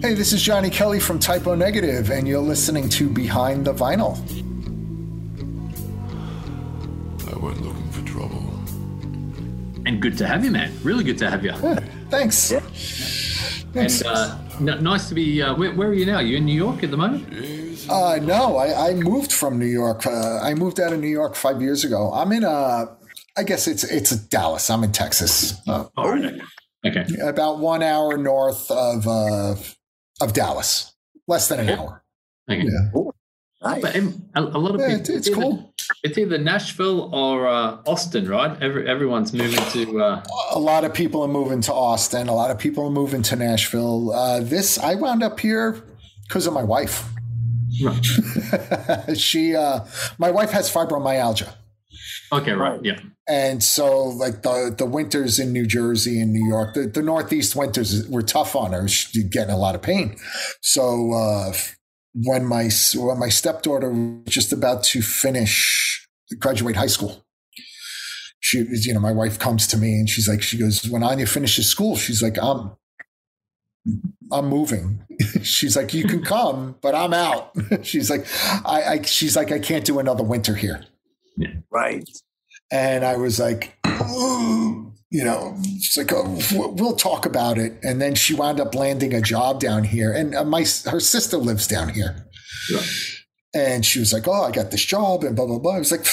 Hey, this is Johnny Kelly from Type O Negative, and you're listening to Behind the Vinyl. I went looking for trouble. And good to have you, man. Really good to have you. Yeah, thanks. Thanks. And uh, n- nice to be. Uh, where, where are you now? You in New York at the moment? Uh, no, I, I moved from New York. Uh, I moved out of New York five years ago. I'm in uh, I guess it's it's Dallas. I'm in Texas, uh, right. Okay. about one hour north of uh, of Dallas, less than an hour. Okay. Yeah. Nice. But um, a, lot of Yeah, people. it's, it's either- cool. It's either Nashville or uh, Austin, right? Every, everyone's moving to. Uh, A lot of people are moving to Austin. A lot of people are moving to Nashville. Uh, this I wound up here because of my wife. right. she, uh, my wife has fibromyalgia. Okay, right. Yeah. And so, like the the winters in New Jersey and New York, the, the Northeast winters were tough on her. She's getting a lot of pain. So uh, when my when my stepdaughter was just about to finish graduate high school, she was, you know, my wife comes to me and she's like, she goes, when Anya finishes school, she's like, I'm I'm moving. she's like, you can come, but I'm out. she's like, I, I she's like, I can't do another winter here. Right. And I was like, you know, she's like, oh, we'll- talk about it. And then she wound up landing a job down here. And uh, my her sister lives down here. Right. And she was like, oh, I got this job and blah, blah, blah. I was like,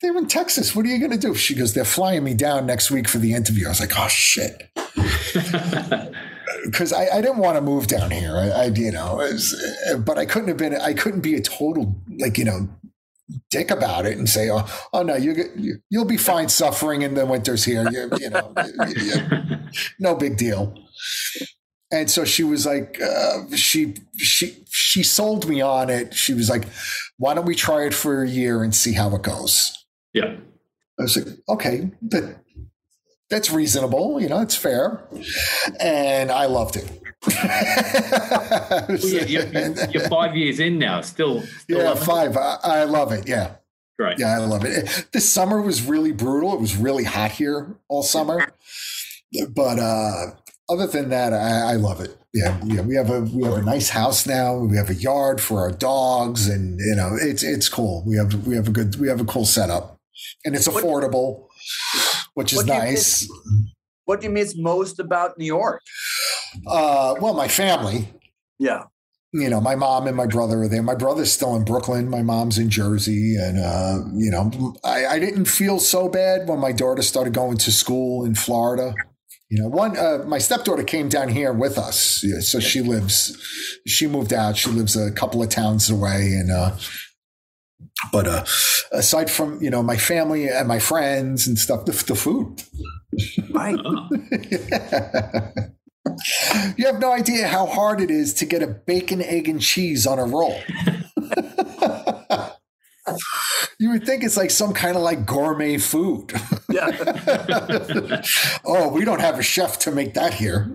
they're in Texas. What are you going to do? She goes, they're flying me down next week for the interview. I was like, oh, shit. Because I, I didn't want to move down here. I, I you know, was- but I couldn't have been, I couldn't be a total, like, you know, dick about it and say, "Oh, oh no, you, you you'll be fine suffering in the winters here." You, you know, you- no big deal. And so she was like, uh, she she she sold me on it. She was like, "Why don't we try it for a year and see how it goes?" yeah. I was like, "Okay, that that's reasonable. You know, it's fair." And I loved it. Well, yeah you're, you're, you're five years in now. Still. still yeah, five. I, I love it. Yeah. Great. Yeah, I love it. This summer was really brutal. It was really hot here all summer. But uh, other than that, I, I love it. Yeah, yeah, we have a we have a nice house now. We have a yard for our dogs, and you know it's it's cool. We have we have a good we have a cool setup, and it's What- affordable, which is what do you nice. What do you miss most about New York? Uh, well, my family, Yeah. you know, my mom and my brother are there. My brother's still in Brooklyn. My mom's in Jersey. And, uh, you know, I, I didn't feel so bad when my daughter started going to school in Florida. You know, one, uh, my stepdaughter came down here with us. Yeah, so she lives, she moved out. She lives a couple of towns away. And, uh, but uh, aside from, you know, my family and my friends and stuff, the, the food. Right. Oh, you have no idea how hard it is to get a bacon, egg, and cheese on a roll. you would think it's like some kind of like gourmet food. Yeah. oh, we don't have a chef to make that here.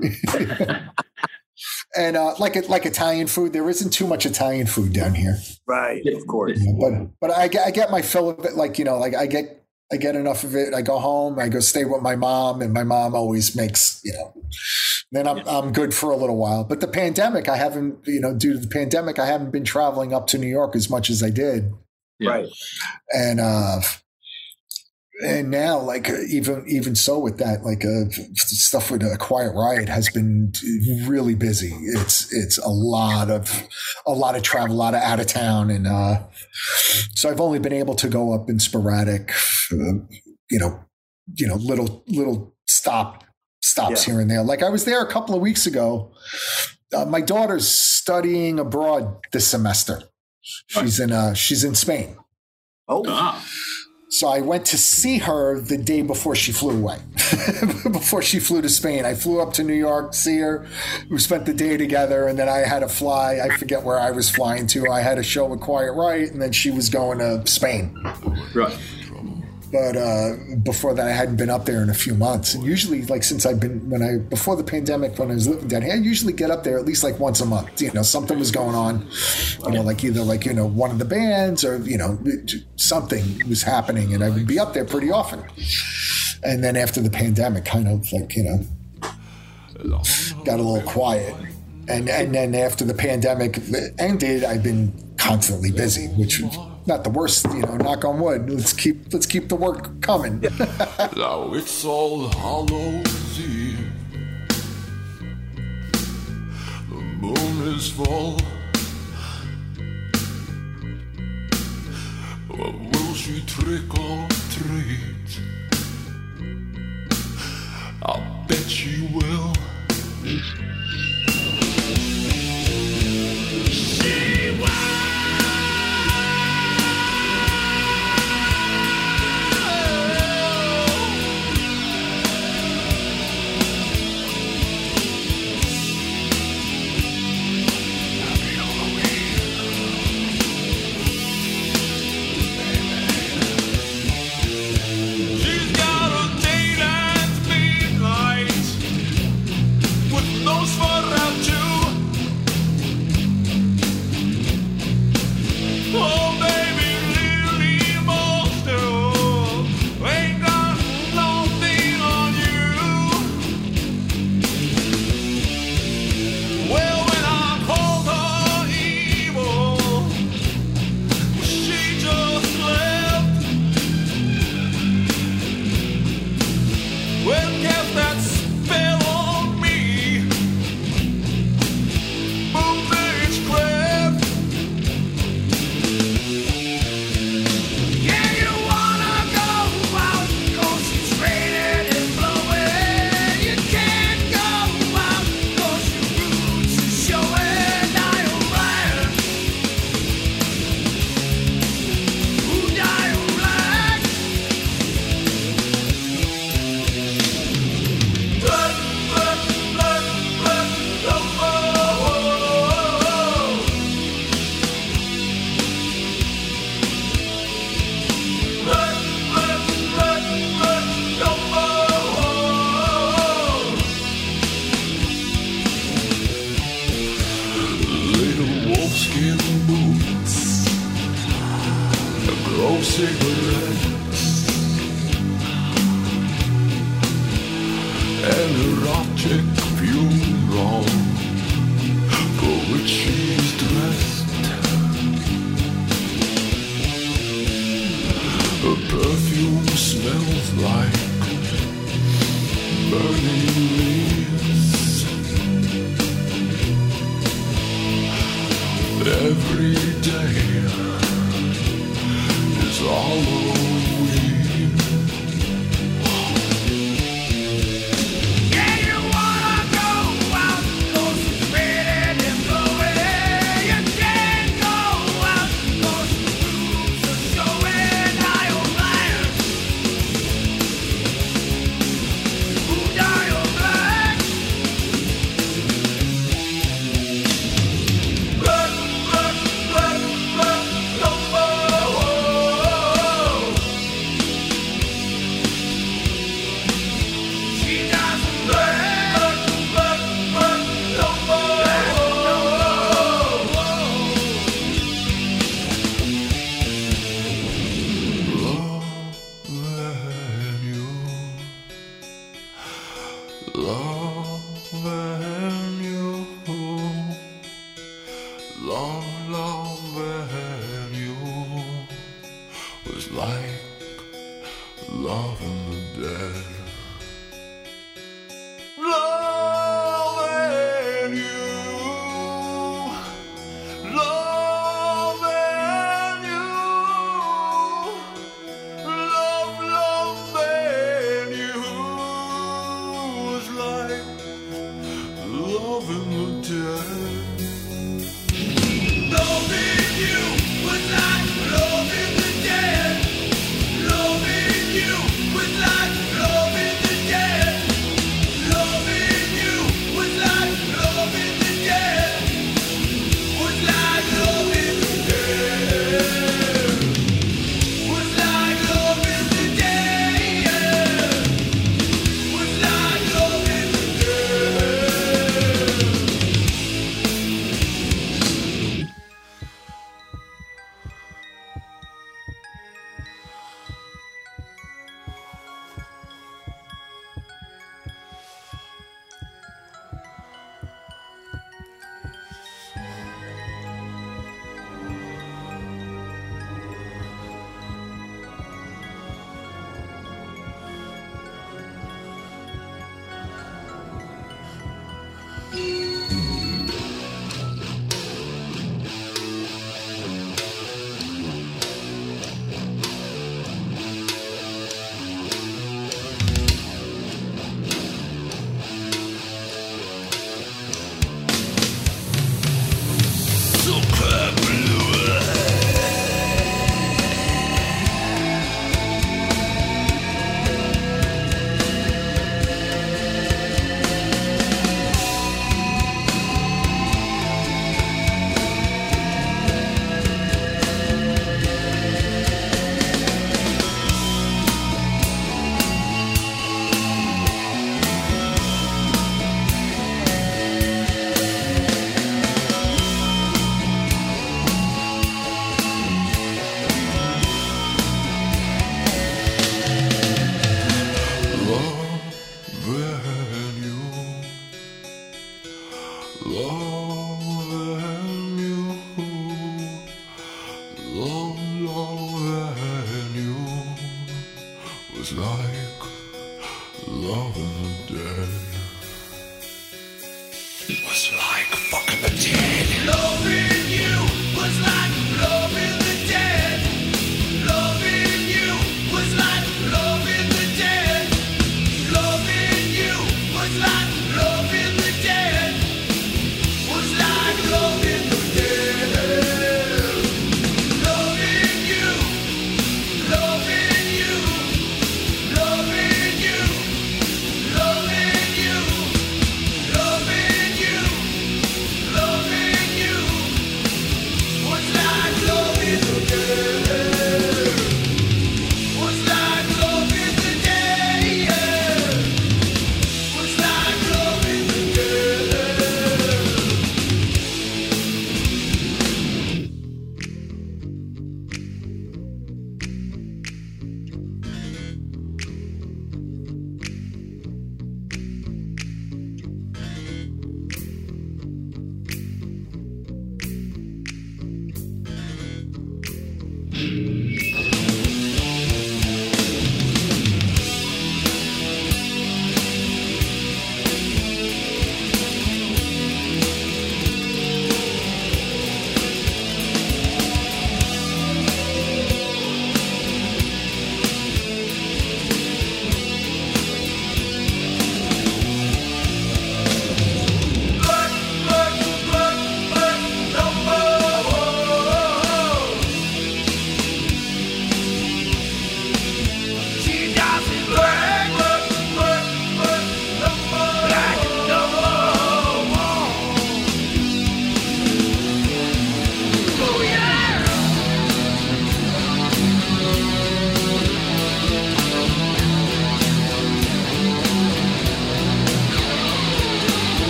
And uh, like like Italian food, there isn't too much Italian food down here. right. Of course. But but I get I get my fill of it. Like you know, like I get I get enough of it. I go home. I go stay with my mom, and my mom always makes you know. Then I'm I'm good for a little while. But the pandemic, I haven't you know due to the pandemic, I haven't been traveling up to New York as much as I did, yeah. Right. and uh, and now like uh, even even so with that like uh, stuff with a quiet riot has been really busy. It's it's a lot of a lot of travel a lot of out of town and uh so i've only been able to go up in sporadic uh, you know you know little little stop stops Yeah. here and there. Like i was there a couple of weeks ago. Uh, my daughter's studying abroad this semester. She's in uh she's in spain. Oh. Ah, so I went to see her the day before she flew away. before she flew to Spain, I flew up to New York, to see her. We spent the day together, and then I had to fly. I forget where I was flying to. I had a show with Quiet Riot, and then she was going to Spain. right but uh, before that, I hadn't been up there in a few months. And usually, like since I've been when I before the pandemic, when I was living down here, I usually get up there at least like once a month. You know, something was going on. You know, like either like you know one of the bands or you know something was happening, and I would be up there pretty often. And then after the pandemic, kind of like you know, got a little quiet. And and then after the pandemic ended, I've been constantly busy, which not the worst, you know. Knock on wood. Let's keep let's keep the work coming. now it's all Hallows Eve. The moon is full. But will she trick or treat? I bet she will.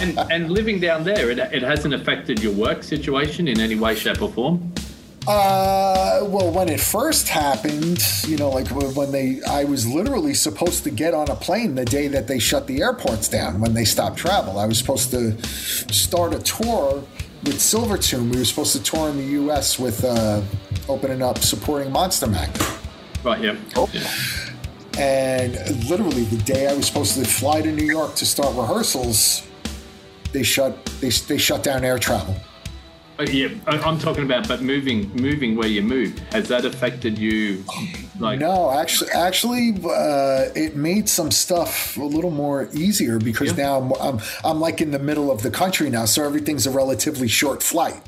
And, and, and living down there, it, it hasn't affected your work situation in any way, shape, or form? Uh, well, when it first happened, you know, like when they, I was literally supposed to get on a plane the day that they shut the airports down when they stopped travel. I was supposed to start a tour with Silvertomb. We were supposed to tour in the U.S. with uh, opening up, supporting Monster Magnet. Right, yeah. yeah. And literally the day I was supposed to fly to New York to start rehearsals, they shut they, they shut down air travel. Yeah, I'm talking about, but moving, moving where you move has that affected you? Like, No, actually, actually, uh, it made some stuff a little more easier because Yeah. now I'm, I'm I'm like in the middle of the country now, so everything's a relatively short flight.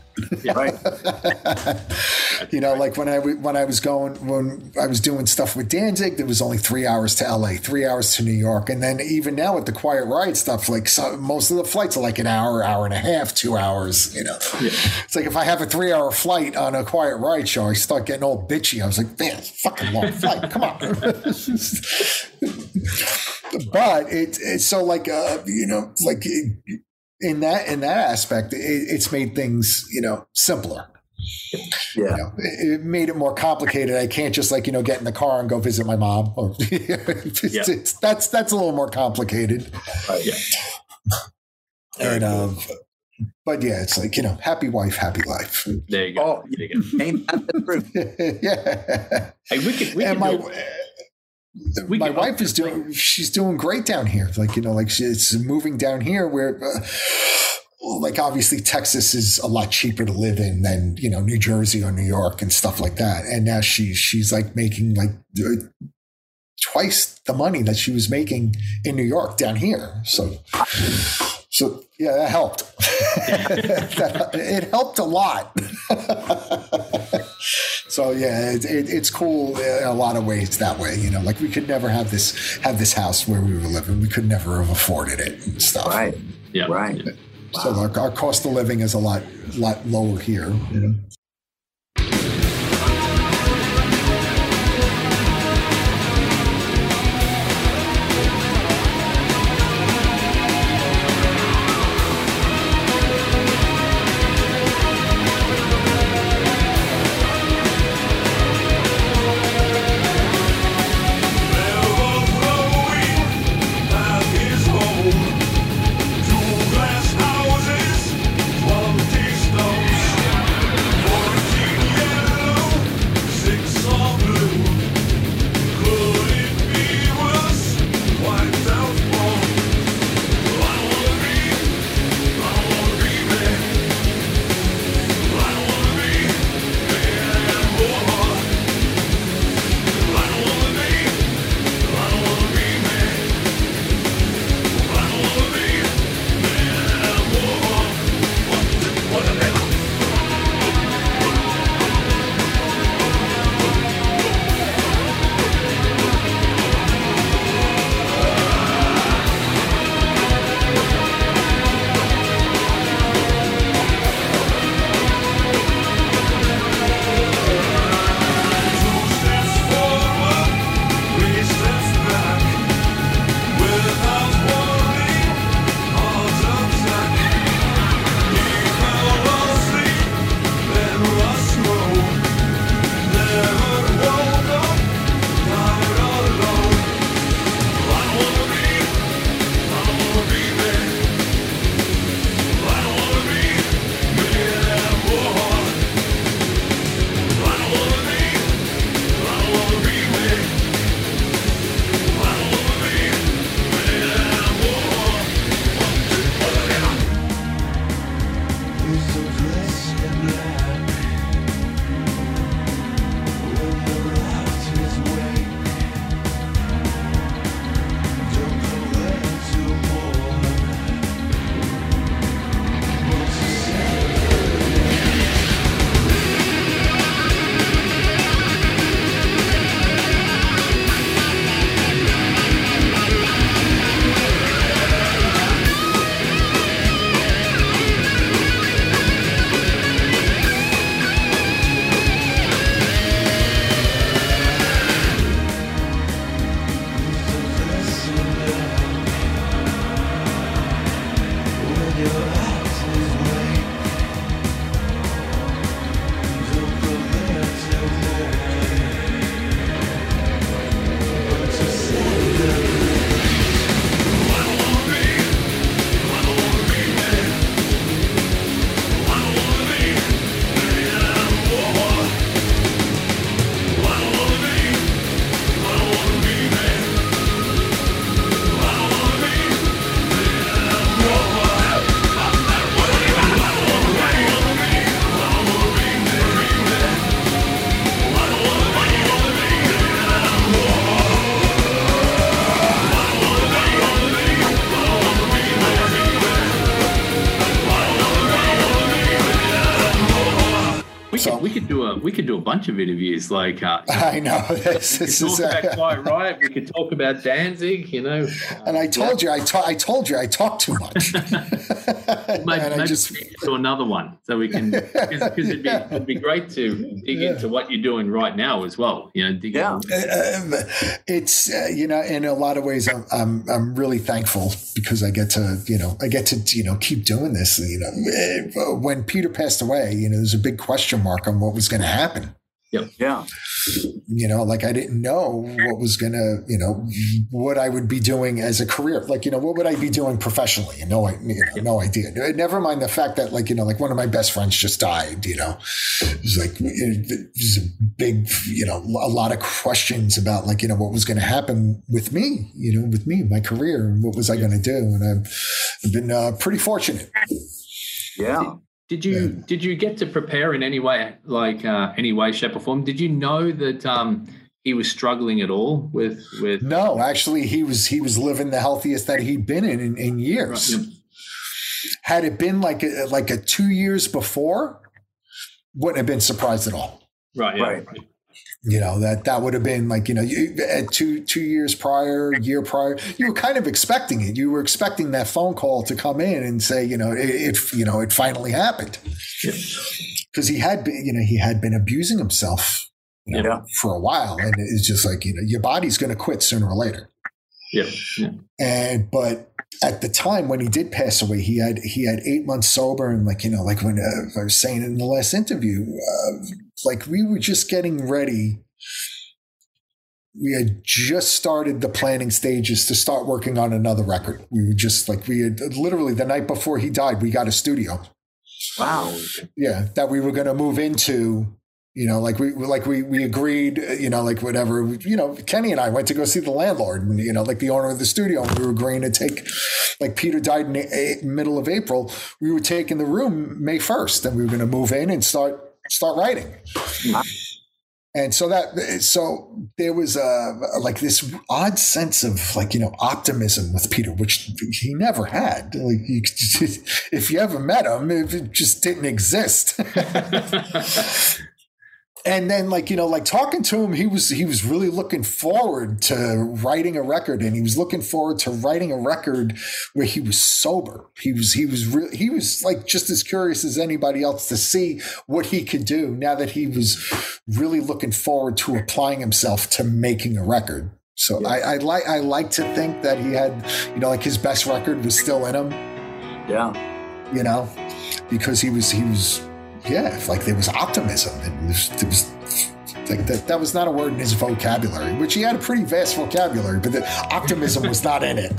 Right. You know, like when I when I was going when I was doing stuff with Danzig, there was only three hours to LA, three hours to New York, and then even now with the Quiet Riot stuff, like so, most of the flights are like an hour, hour and a half, two hours. You know, it's like if I have a three hour flight on a Quiet Riot show, I start getting all bitchy. I was like, man, it's a fucking long flight. Come on. but it, it's so like uh, you know, like in that in that aspect, it, it's made things you know simpler Yeah. you know, it it made it more complicated. I can't just like you know get in the car and go visit my mom. Or it's, Yeah. it's- that's that's a little more complicated. Right. Yeah. And um, but yeah, it's like you know, happy wife, happy life. There you go. Oh. There you go. That the yeah, Hey, we could, we and could my do- we my wife is doing she's doing great down here. Like you know, like she's moving down here where. Uh, like obviously Texas is a lot cheaper to live in than you know New Jersey or New York and stuff like that. And now she's she's like making like uh, twice the money that she was making in New York down here. So so yeah, that helped. That- it helped a lot. so yeah, it, it, it's cool in a lot of ways that way. You know, like we could never have this have this house where we were living. We could never have afforded it and stuff. Right. Yeah. Right. Yeah. So our, our cost of living is a lot lot lower here. You know. Bunch of interviews like uh, I know this, we this could is. talk about Quiet Riot. We could talk about Danzig. You know, and I told you, I, ta- I told you, I talk too much. maybe, and maybe just, do another one so we can because it'd be it'd be great to dig into what you're doing right now as well. You know, dig Yeah. in- um, it's uh, you know, in a lot of ways, I'm, I'm I'm really thankful because I get to you know I get to you know keep doing this. You know, Eh, when Peter passed away, you know, there's a big question mark on what was going to happen. Yeah. you know like i didn't know what was gonna you know what i would be doing as a career. Like you know what would i be doing professionally? No I, you know, no idea. Never mind the fact that like you know like one of my best friends just died you know. It was like it was a big you know a lot of questions about like you know what was going to happen with me you know with me my career and what was i going to do and i've, I've been uh, pretty fortunate. Yeah. Did you Yeah. did you get to prepare in any way, like uh, any way, shape, or form? Did you know that um, he was struggling at all with with? No, actually, he was he was living the healthiest that he'd been in in, in years. Right, Had it been like a, like a two years before, wouldn't have been surprised at all. Right. Yeah. Right. You know that that would have been like you know you, two two years prior, year prior, you were kind of expecting it. You were expecting that phone call to come in and say you know it, it you know it finally happened because he had been you know he had been abusing himself you know, Yeah. for a while, and it's just like you know your body's going to quit sooner or later. Yeah. yeah. and but at the time when he did pass away he had he had eight months sober and like you know like when uh, i was saying in the last interview uh, like we were just getting ready. We had just started the planning stages to start working on another record. We were just like we had literally the night before he died we got a studio. Wow. yeah that we were going to move into you know like we like we we agreed uh, you know like whatever you know kenny and i went to go see the landlord and you know like the owner of the studio and we were agreeing to take like peter died in the middle of april. We were taking the room may 1st and we were going to move in and start start writing. And so that so there was a like this odd sense of like you know optimism with peter which he never had. Like you, if you ever met him it just didn't exist and then like you know like talking to him he was he was really looking forward to writing a record. And he was looking forward to writing a record where he was sober. He was he was re- he was like just as curious as anybody else to see what he could do now that he was really looking forward to applying himself to making a record. So I, I like I like to think that he had you know like his best record was still in him. Yeah. you know, because he was he was yeah, like there was optimism. It was, there was like that that was not a word in his vocabulary, which he had a pretty vast vocabulary, but the optimism was not in it.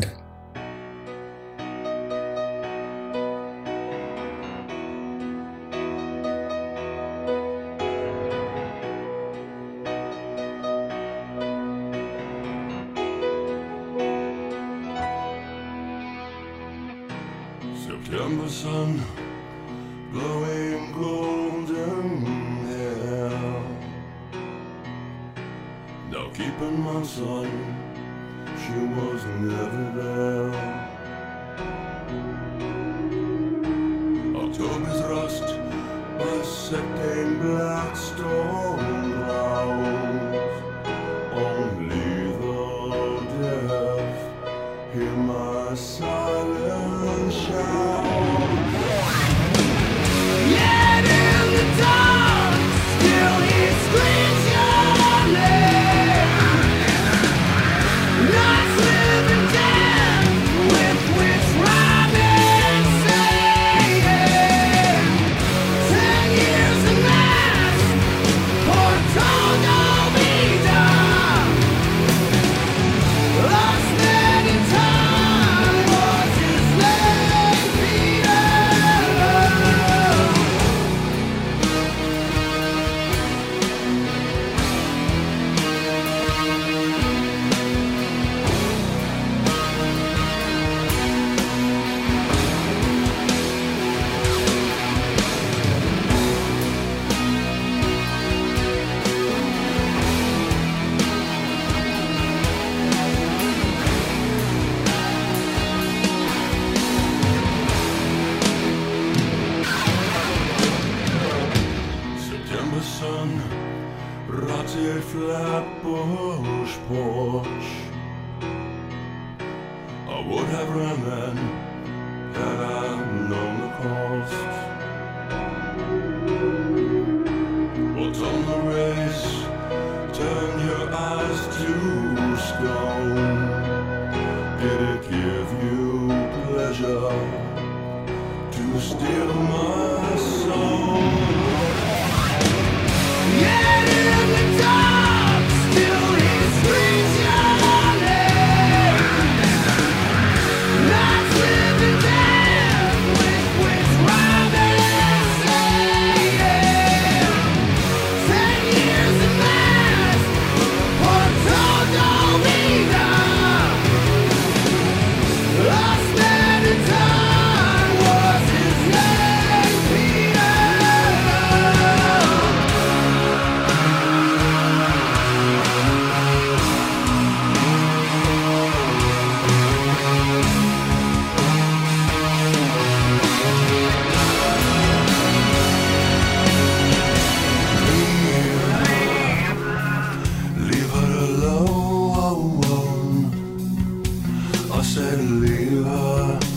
Leela.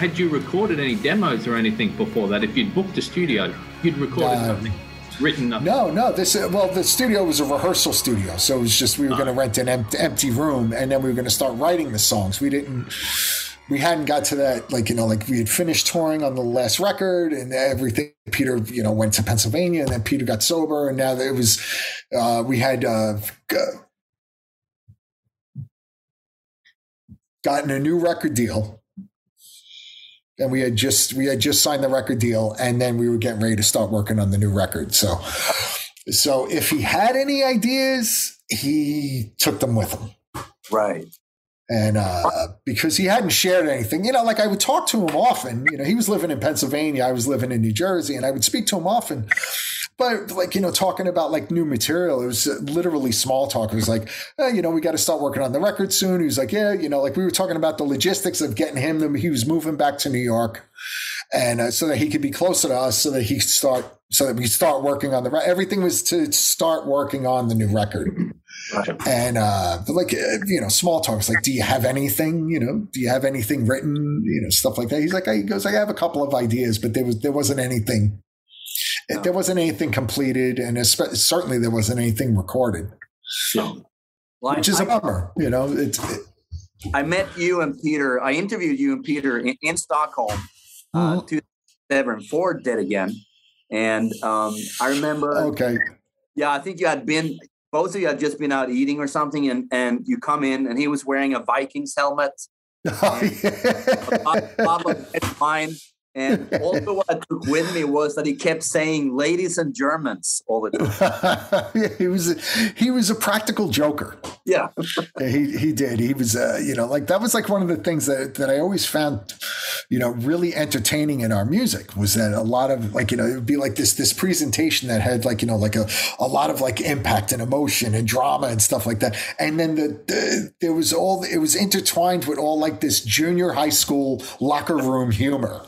Had you recorded any demos or anything before that? If you'd booked a studio, you'd recorded No. something written up. No, no. This uh, well, the studio was a rehearsal studio, so it was just we were going to rent an empty, empty room, and then we were going to start writing the songs. We didn't. We hadn't got to that, like you know, like we had finished touring on the last record and everything. Peter, you know, went to Pennsylvania, and then Peter got sober, and now it was, uh, we had uh, gotten a new record deal, and we had just we had just signed the record deal, and then we were getting ready to start working on the new record. So, so if he had any ideas, he took them with him Right. And uh, because he hadn't shared anything, you know, like I would talk to him often. You know, he was living in Pennsylvania, I was living in New Jersey, and I would speak to him often. But like you know, talking about like new material, it was literally small talk. It was like, eh, you know, we got to start working on the record soon. He was like, yeah, you know, like we were talking about the logistics of getting him. To, he was moving back to New York, and uh, so that he could be closer to us, so that he could start, so that we could start working on the. Everything was to start working on the new record and uh like uh, you know small talks like do you have anything you know do you have anything written you know stuff like that he's like he goes i have a couple of ideas but there was there wasn't anything there wasn't anything completed and espe- certainly there wasn't anything recorded Well, which is I, a bummer you know it's it, I met you and Peter. I interviewed you and Peter in, in Stockholm. Uh, 2007, Ford did again, and um, I remember. okay Yeah, I think you had been. Both of you had just been out eating or something, and and you come in, and he was wearing a Vikings helmet, Oh, a bottle- of red wine. And also, what I took with me was that he kept saying "ladies and Germans" all the time. he was a, he was a practical joker Yeah, he he did. He was, uh, you know, like that was like one of the things that that I always found, you know, really entertaining in our music was that a lot of like you know it would be like this this presentation that had like you know like a a lot of like impact and emotion and drama and stuff like that, and then the, the there was all it was intertwined with all like this junior high school locker room humor.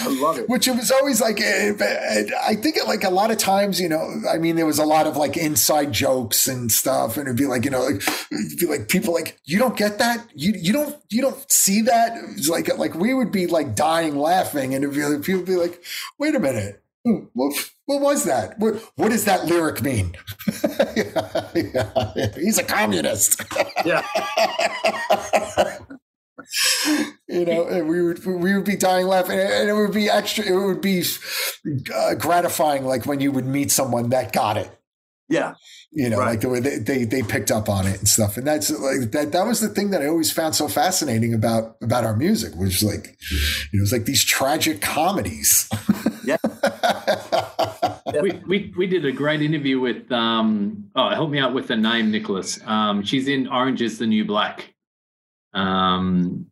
I love it. which it was always like eh, eh, i think it like a lot of times you know i mean there was a lot of like inside jokes and stuff and it'd be like you know like it'd be like people like you don't get that? You you don't you don't see that? It's like like we would be like dying laughing and it'd be like, people would be like wait a minute. Hmm, what, what was that? What, what does that lyric mean? Yeah, yeah, he's a communist. Yeah, you know, and we would we would be dying laughing, and it would be extra. It would be uh, gratifying, like when you would meet someone that got it. yeah, You know, Right. like the way they, they they picked up on it and stuff. And that's like that. That was the thing that I always found so fascinating about about our music, which like, you know, it was like these tragic comedies. yeah. we, we we did a great interview with um oh help me out with the name Nicholas um she's in Orange is the New Black um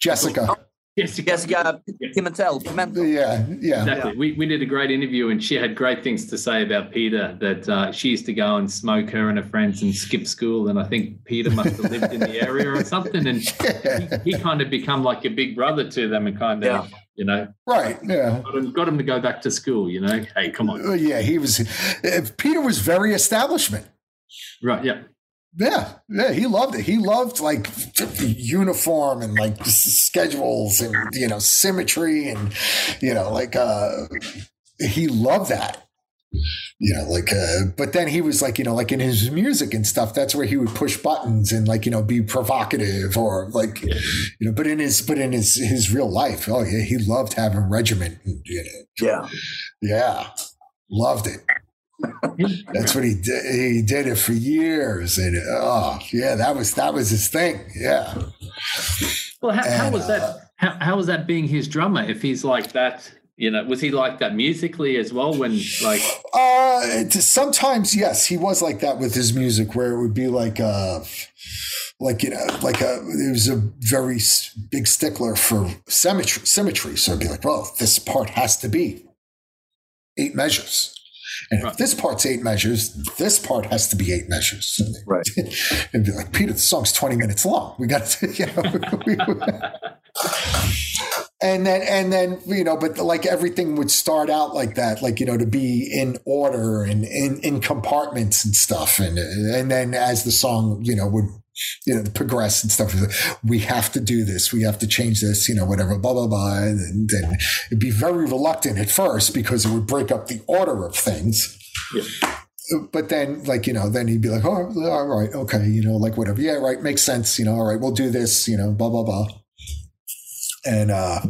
Jessica, Jessica Jessica Pimentel. Pimentel. yeah, yeah, exactly we, we did a great interview and she had great things to say about Peter that uh, she used to go and smoke her and her friends and skip school and I think Peter must have lived in the area or something and he, he kind of become like a big brother to them and kind of Yeah. you know right, yeah. got him, got him to go back to school you know hey come on Uh, Yeah, he was. uh, Peter was very establishment. right yeah Yeah, yeah, he loved it. He loved like uniform and like schedules and you know symmetry and you know like uh he loved that. You know, like uh but then he was like, you know, like in his music and stuff, that's where he would push buttons and like, you know, be provocative or like you know, but in his but in his his real life, oh yeah, he loved having regiment and you know, Yeah, yeah. Loved it. That's what he did. He did it for years, and oh yeah, that was that was his thing. Yeah, Well, how, how And, was uh, that? How, how was that being his drummer? If he's like that, you know, was he like that musically as well? When like, uh, sometimes yes, he was like that with his music, where it would be like uh like you know, like a it was a very big stickler for symmetry. Symmetry, so it'd be like, well, this part has to be eight measures. And if this part's eight measures, this part has to be eight measures. Right. and be like, Peter, the song's 20 minutes long. We got to, you know. and then, and then, you know, but like everything would start out like that, like, you know, to be in order and in, in compartments and stuff. And, and then as the song, you know, would you know, progress and stuff. We have to do this. We have to change this, you know, whatever, blah, blah, blah. And then it'd be very reluctant at first because it would break up the order of things. But then, like, you know, then he'd be like, oh, all right, okay, you know, like whatever. Yeah, right, makes sense. You know, all right, we'll do this, you know, blah, blah, blah. And, uh,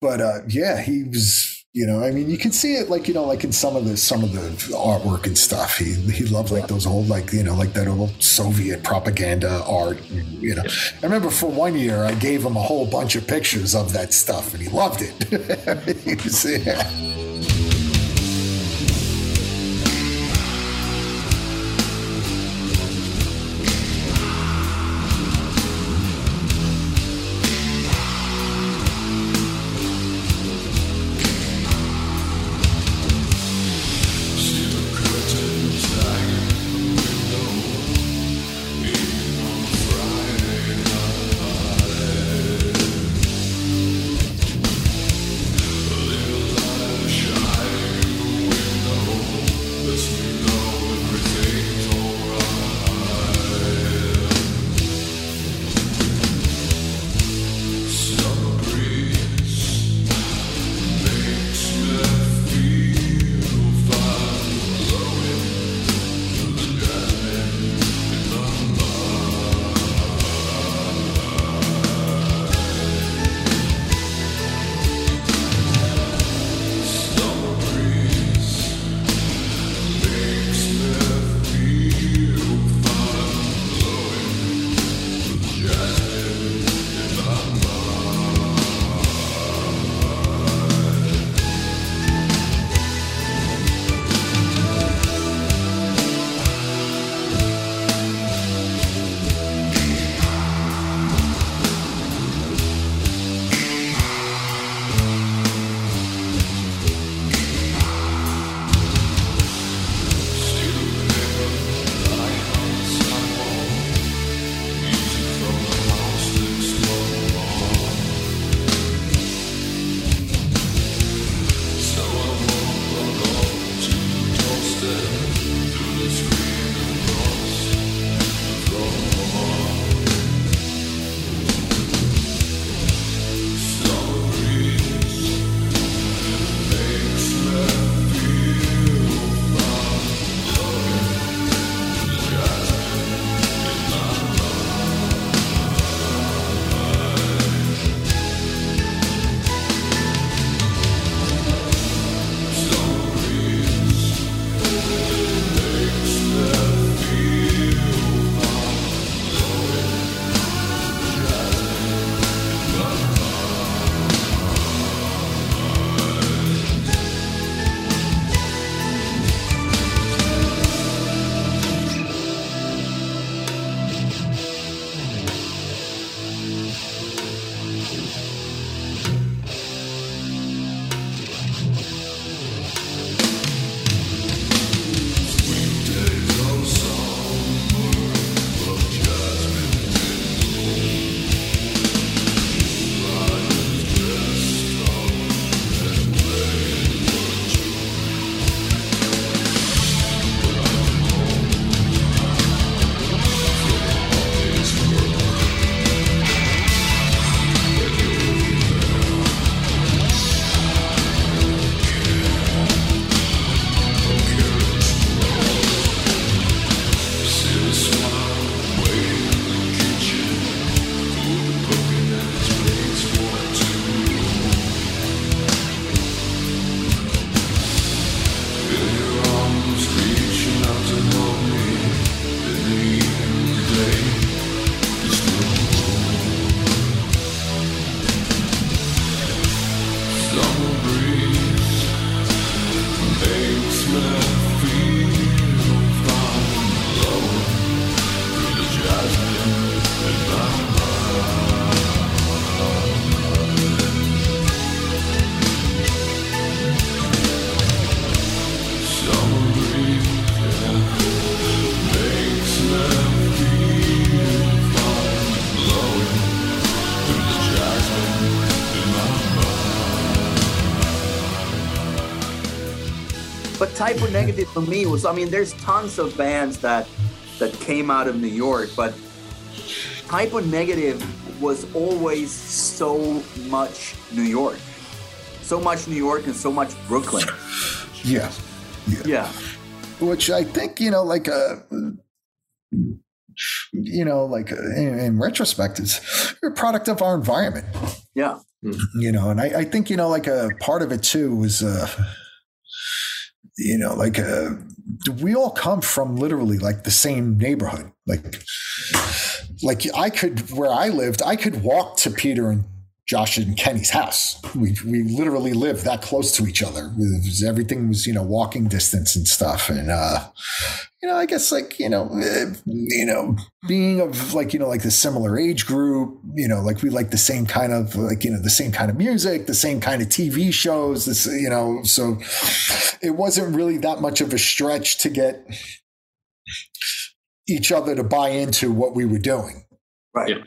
but, uh, yeah, he was, you know, I mean, you can see it like you know, like in some of the some of the artwork and stuff. He he loved like those old like you know like that old Soviet propaganda art. You know, I remember for one year I gave him a whole bunch of pictures of that stuff, and he loved it. Yeah. Negative for me was, I mean, there's tons of bands that that came out of New York, but Type O Negative was always so much New York, so much New York and so much Brooklyn. Yeah. Yeah, Which I think, you know, like, uh, you know, like uh, in, in retrospect, it's a product of our environment. yeah, you know and I, I think you know like a part of it too was uh you know like uh we all come from literally like the same neighborhood. Like like i could where i lived i could walk to peter and josh and kenny's house we we literally lived that close to each other It was- everything was you know walking distance and stuff and uh you know, I guess like you know, eh, you know, being of like you know, like the similar age group, you know, like we like the same kind of like you know, the same kind of music, the same kind of TV shows. This you know, so it wasn't really that much of a stretch to get each other to buy into what we were doing. right. Yeah.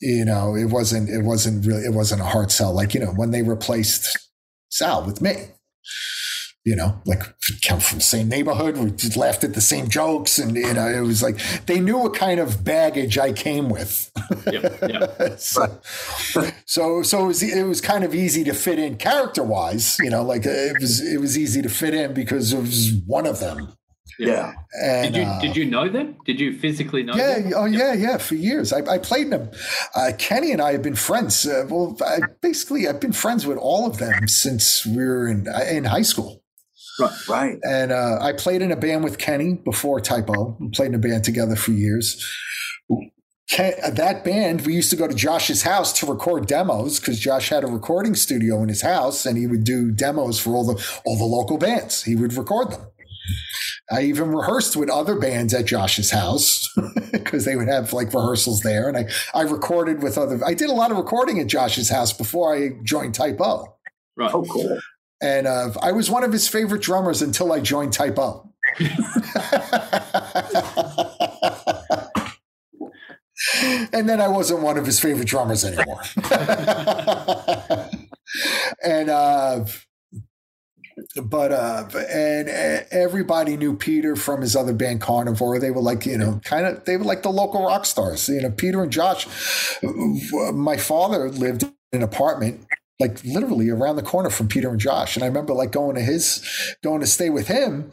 You know, it wasn't it wasn't really it wasn't a hard sell. Like you know, when they replaced Sal with me you know, like come from the same neighborhood. We just laughed at the same jokes, and you know, it was like they knew what kind of baggage I came with. Yeah, yeah. so, so, so it was it was kind of easy to fit in character wise. You know, like it was it was easy to fit in because it was one of them. Yeah, And, Did you uh, did you know them? Did you physically know them? yeah, them? oh yeah, yeah. For years, I, I played them. Uh, Kenny and I have been friends. Uh, well, I, basically, I've been friends with all of them since we were in in high school. right, right. And uh, I played in a band with Kenny before Type O. We played in a band together for years. Ken, that band, we used to go to Josh's house to record demos because Josh had a recording studio in his house, and he would do demos for all the all the local bands. He would record them. I even rehearsed with other bands at Josh's house because they would have like rehearsals there, and I I recorded with other. I did a lot of recording at Josh's house before I joined Type O. Right. Oh, cool. And uh, I was one of his favorite drummers until I joined Type O. and then I wasn't one of his favorite drummers anymore. and uh, but uh, and uh, everybody knew Peter from his other band Carnivore. They were like you know kind of they were like the local rock stars. You know, Peter and Josh. My father lived in an apartment like literally around the corner from Peter and Josh. And I remember like going to his, going to stay with him.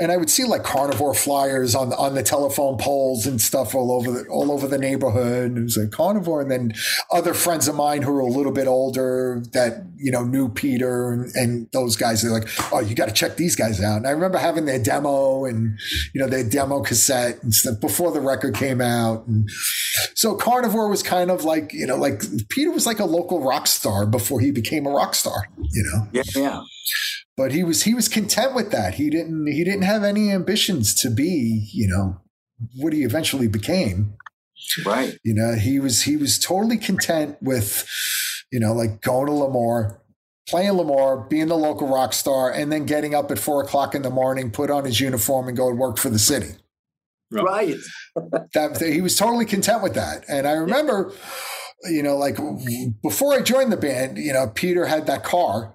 And I would see like carnivore flyers on on the telephone poles and stuff all over the, all over the neighborhood. It was like carnivore. And then other friends of mine who were a little bit older that, you know, knew Peter and, and those guys, they're like, oh, you got to check these guys out. And I remember having their demo and, you know, their demo cassette and stuff before the record came out. And so Carnivore was kind of like, you know, like Peter was like a local rock star before he became a rock star, you know. Yeah, yeah. But he was he was content with that. He didn't he didn't have any ambitions to be, you know, what he eventually became. Right. You know, he was he was totally content with, you know, like going to L'Amour, playing L'Amour, being the local rock star, and then getting up at four o'clock in the morning, put on his uniform, and go and work for the city Right. that that he was totally content with that. And I remember, you know, like before I joined the band, you know, Peter had that car.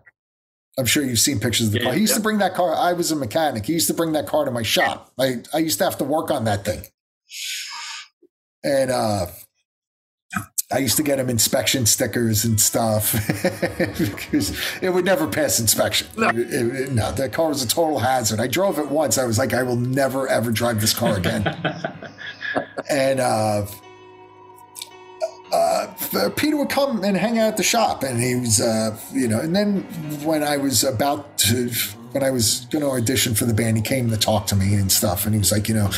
I'm sure you've seen pictures of the Yeah, car. He used yeah. to bring that car. I was a mechanic. He used to bring that car to my shop. I, I used to have to work on that thing. And uh I used to get him inspection stickers and stuff because it would never pass inspection. No. It- it- no, that car was a total hazard. I drove it once. I was like, I will never ever drive this car again and uh, uh, Peter would come and hang out at the shop, and he was, uh, you know. And then when I was about to, when I was going to audition for the band, he came to talk to me and stuff, and he was like, you know,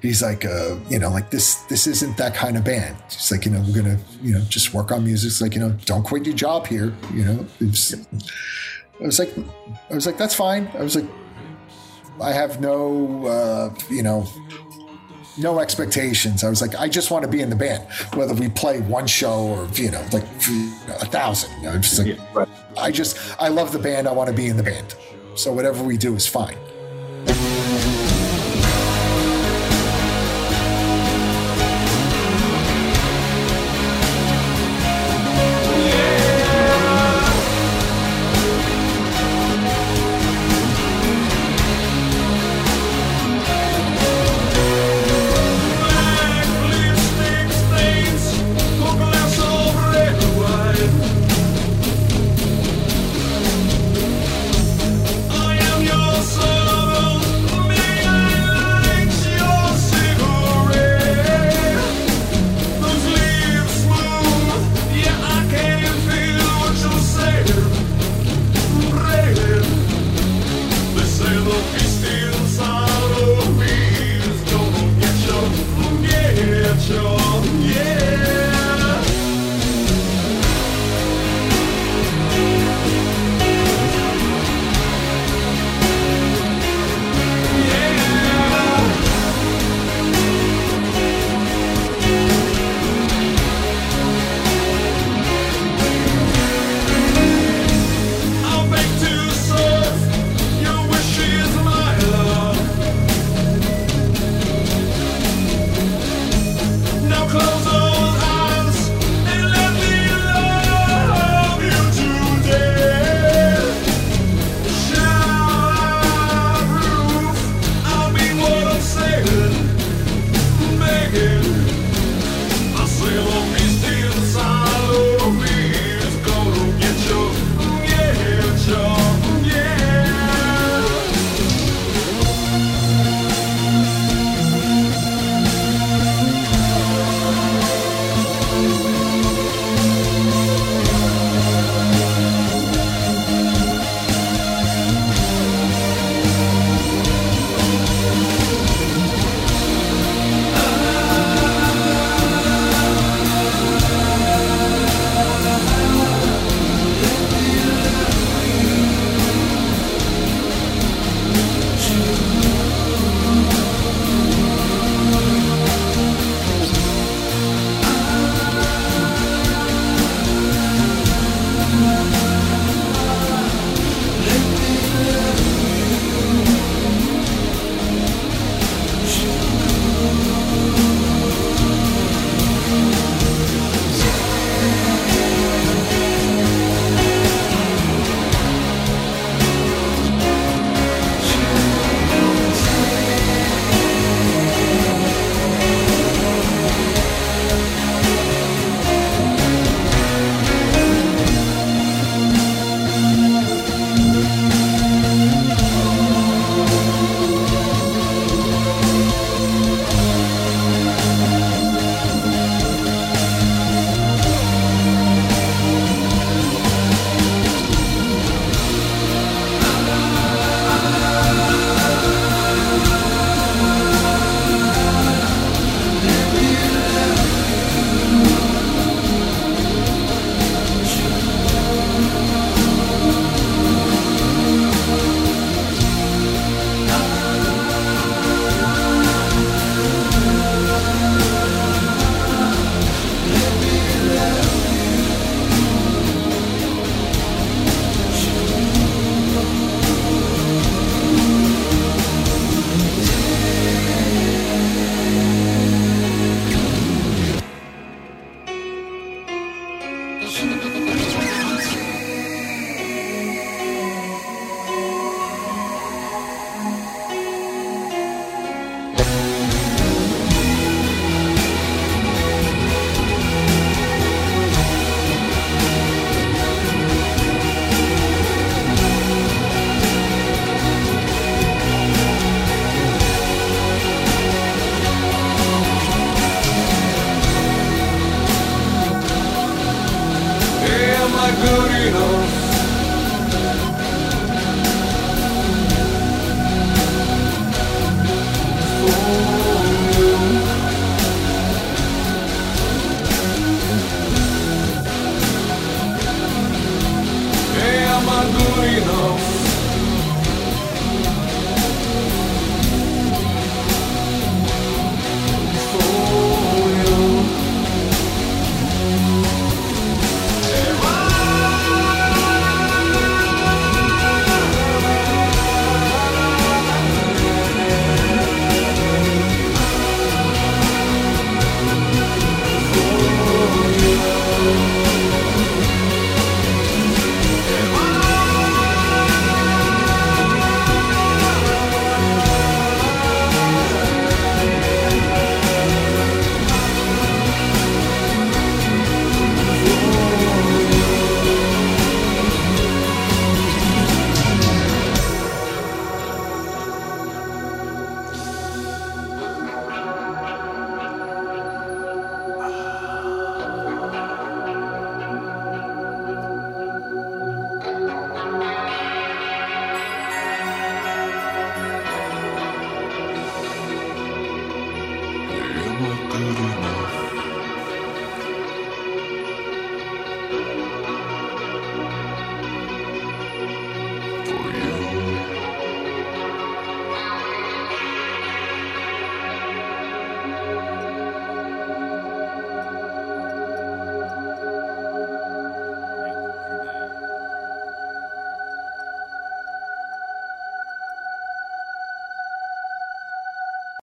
he's like, uh, you know, like this, this isn't that kind of band. He's like, you know, we're gonna, you know, just work on music. It's like, you know, don't quit your job here. You know, it's, I was like, I was like, that's fine. I was like, I have no, uh, you know, no expectations. I was like, I just want to be in the band, whether we play one show or you know, like a thousand. You know, I'm just like, Yeah. Right. I just, I love the band. I want to be in the band. So whatever we do is fine.